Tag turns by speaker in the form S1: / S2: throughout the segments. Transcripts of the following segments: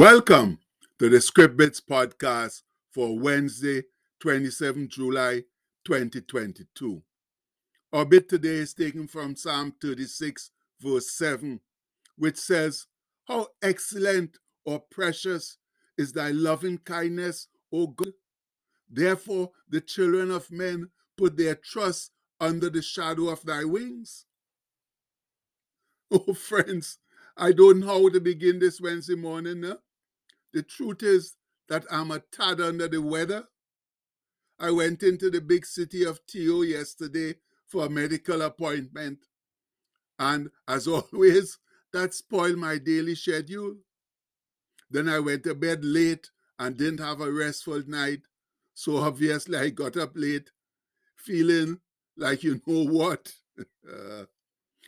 S1: Welcome to the Script Bits podcast for Wednesday, 27 July 2022. Our bit today is taken from Psalm 36, verse 7, which says, How excellent or precious is thy loving kindness, O God. Therefore, the children of men put their trust under the shadow of thy wings. Oh, friends, I don't know how to begin this Wednesday morning. The truth is that I'm a tad under the weather. I went into the big city of Tio yesterday for a medical appointment. And as always, that spoiled my daily schedule. Then I went to bed late and didn't have a restful night. So obviously, I got up late feeling like you know what.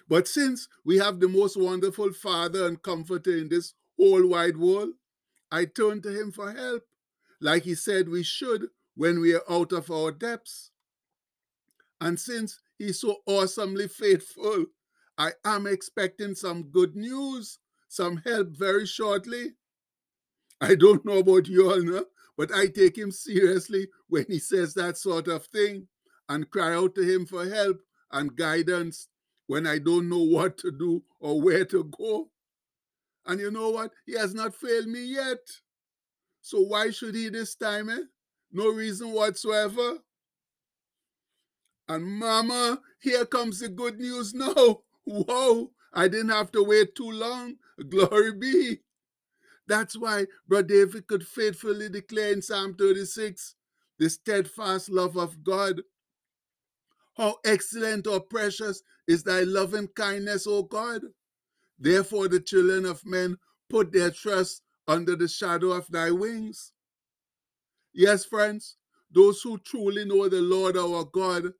S1: But since we have the most wonderful Father and Comforter in this whole wide world, I turn to Him for help, like He said we should when we are out of our depths. And since He's so awesomely faithful, I am expecting some good news, some help very shortly. I don't know about you all, no? but I take Him seriously when He says that sort of thing and cry out to Him for help and guidance when I don't know what to do or where to go. And you know what? He has not failed me yet. So why should he this time, eh? No reason whatsoever. And mama, here comes the good news now. Whoa, I didn't have to wait too long. Glory be. That's why Brother David could faithfully declare in Psalm 36 the steadfast love of God how excellent or precious is thy loving kindness, O God. Therefore, the children of men put their trust under the shadow of thy wings. Yes, friends, those who truly know the Lord our God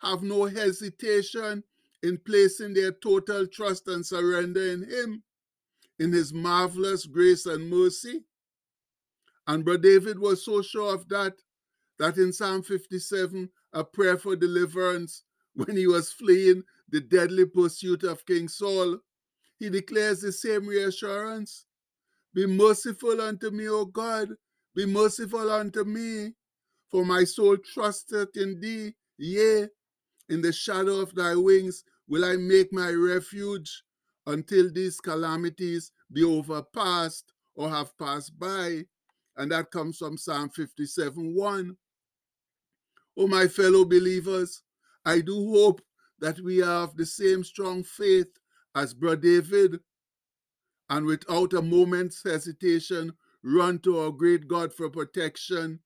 S1: have no hesitation in placing their total trust and surrender in Him, in His marvelous grace and mercy. And Brother David was so sure of that, that in Psalm 57, a prayer for deliverance when he was fleeing the deadly pursuit of King Saul, he declares the same reassurance Be merciful unto me, O God, be merciful unto me, for my soul trusteth in thee. Yea, in the shadow of thy wings will I make my refuge until these calamities be overpassed or have passed by. And that comes from Psalm 57 1. Oh, my fellow believers, I do hope that we have the same strong faith as Brother David and without a moment's hesitation run to our great God for protection,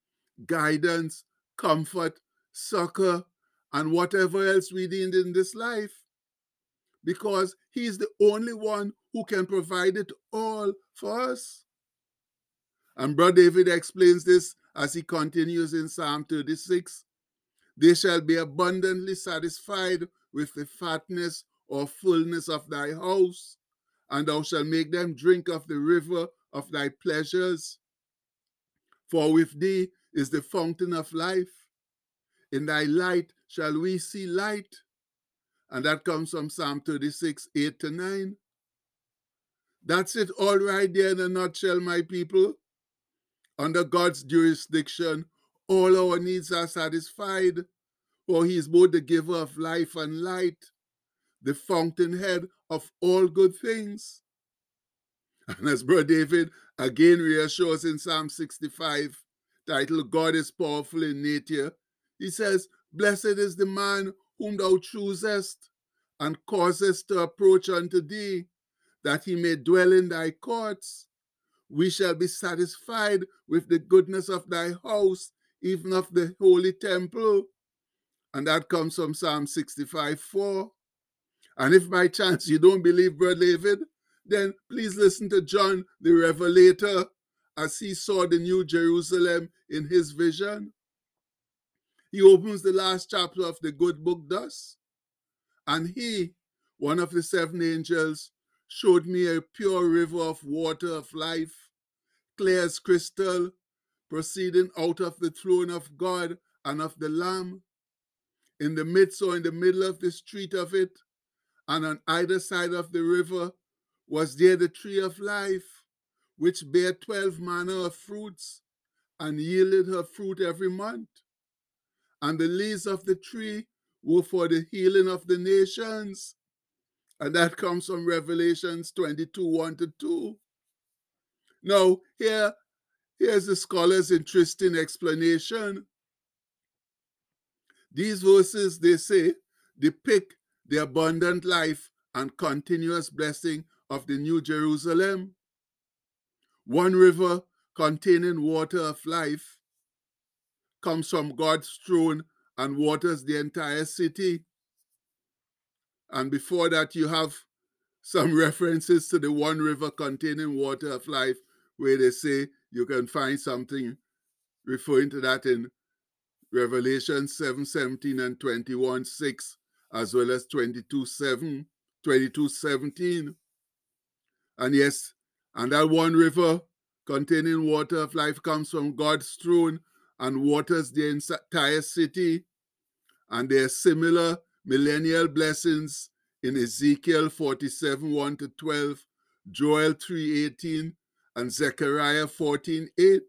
S1: guidance, comfort, succor, and whatever else we need in this life. Because He is the only one who can provide it all for us. And Brother David explains this as he continues in Psalm 36 they shall be abundantly satisfied with the fatness or fullness of thy house, and thou shalt make them drink of the river of thy pleasures. For with thee is the fountain of life. In thy light shall we see light. And that comes from Psalm 36, 8 to 9. That's it all right there in a nutshell, my people. Under God's jurisdiction, all our needs are satisfied, for he is both the giver of life and light, the fountainhead of all good things. And as Brother David again reassures in Psalm 65, titled God is Powerful in Nature, he says, Blessed is the man whom thou choosest and causest to approach unto thee, that he may dwell in thy courts. We shall be satisfied with the goodness of thy house, even of the holy temple. And that comes from Psalm 65 4. And if by chance you don't believe Brother David, then please listen to John the Revelator as he saw the New Jerusalem in his vision. He opens the last chapter of the good book thus. And he, one of the seven angels, showed me a pure river of water of life, clear as crystal, proceeding out of the throne of God and of the Lamb. In the midst or in the middle of the street of it, and on either side of the river, was there the tree of life, which bare twelve manner of fruits, and yielded her fruit every month. And the leaves of the tree were for the healing of the nations. And that comes from Revelations 22 1 to 2. Now, here, here's the scholar's interesting explanation. These verses, they say, depict the abundant life and continuous blessing of the New Jerusalem. One river containing water of life comes from God's throne and waters the entire city. And before that, you have some references to the one river containing water of life, where they say you can find something referring to that in Revelation 7 17 and 21 6, as well as 22 7, 22 17. And yes, and that one river containing water of life comes from God's throne and waters the entire city. And there are similar millennial blessings in Ezekiel 47 1 to 12, Joel 3 18, and Zechariah 14 8.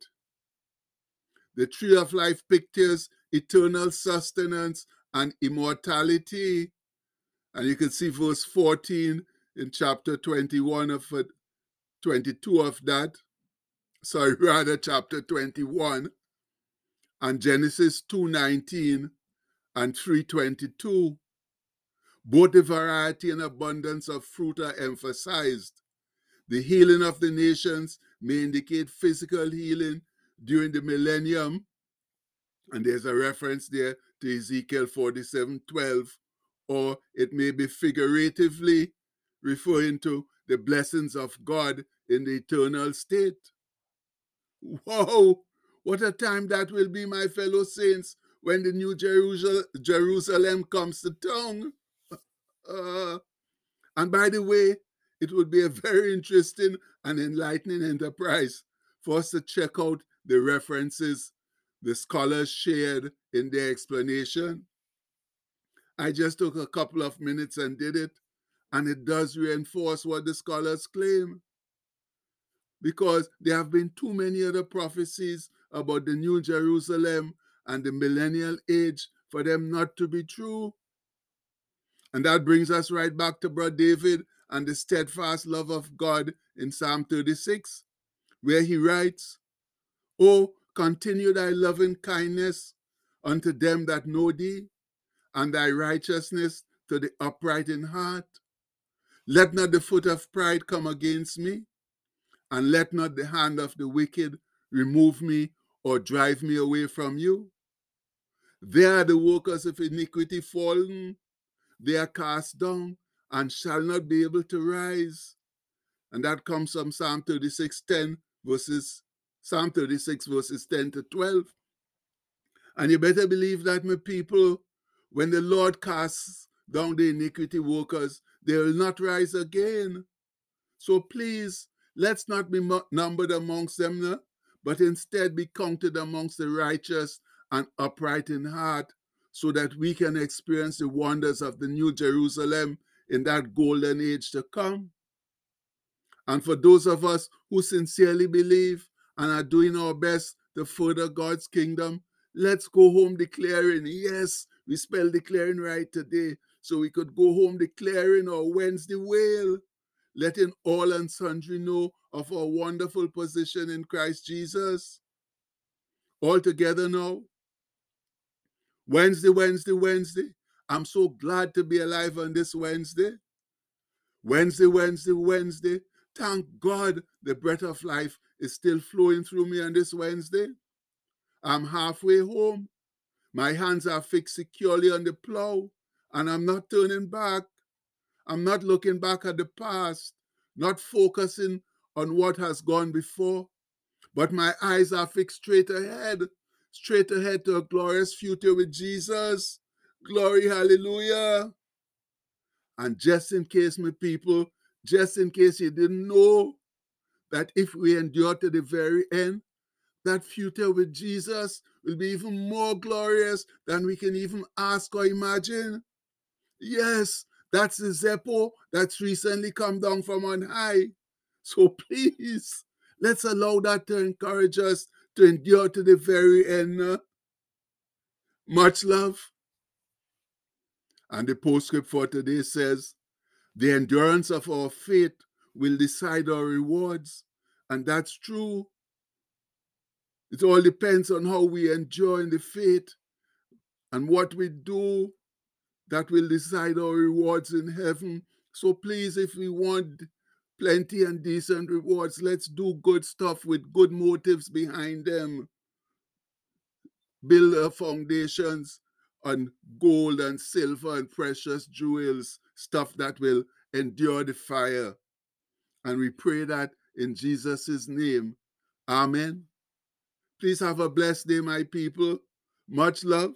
S1: The tree of life pictures eternal sustenance and immortality. And you can see verse 14 in chapter 21 of it, 22 of that. Sorry, rather chapter 21 and Genesis 2:19 and 3:22. Both the variety and abundance of fruit are emphasized. The healing of the nations may indicate physical healing during the millennium, and there's a reference there to Ezekiel 47:12, or it may be figuratively referring to the blessings of God in the eternal state. Whoa! What a time that will be, my fellow saints, when the new Jerusalem comes to town. Uh, and by the way, it would be a very interesting and enlightening enterprise for us to check out the references the scholars shared in their explanation. I just took a couple of minutes and did it, and it does reinforce what the scholars claim. Because there have been too many other prophecies about the New Jerusalem and the millennial age for them not to be true. And that brings us right back to Brother David and the steadfast love of God in Psalm 36, where he writes, Oh, continue thy loving kindness unto them that know thee, and thy righteousness to the upright in heart. Let not the foot of pride come against me, and let not the hand of the wicked remove me or drive me away from you. There are the workers of iniquity fallen, they are cast down and shall not be able to rise. And that comes from Psalm 36, 10 verses, Psalm 36 verses 10 to 12. And you better believe that, my people, when the Lord casts down the iniquity workers, they will not rise again. So please, let's not be numbered amongst them. But instead be counted amongst the righteous and upright in heart, so that we can experience the wonders of the New Jerusalem in that golden age to come. And for those of us who sincerely believe and are doing our best to further God's kingdom, let's go home declaring, yes, we spell declaring right today, so we could go home declaring our Wednesday wail, letting all and sundry know of our wonderful position in Christ Jesus. All together now. Wednesday, Wednesday, Wednesday. I'm so glad to be alive on this Wednesday. Wednesday, Wednesday, Wednesday. Thank God the breath of life is still flowing through me on this Wednesday. I'm halfway home. My hands are fixed securely on the plow, and I'm not turning back. I'm not looking back at the past, not focusing on what has gone before, but my eyes are fixed straight ahead, straight ahead to a glorious future with Jesus. Glory, hallelujah. And just in case, my people, just in case you didn't know that if we endure to the very end, that future with Jesus will be even more glorious than we can even ask or imagine. Yes, that's the Zeppo that's recently come down from on high. So please, Let's allow that to encourage us to endure to the very end. Much love. And the postscript for today says, the endurance of our faith will decide our rewards. And that's true. It all depends on how we endure in the faith and what we do that will decide our rewards in heaven. So please, if we want plenty and decent rewards, let's do good stuff with good motives behind them. Build our foundations on gold and silver and precious jewels, stuff that will endure the fire. And we pray that in Jesus' name. Amen. Please have a blessed day, my people. Much love.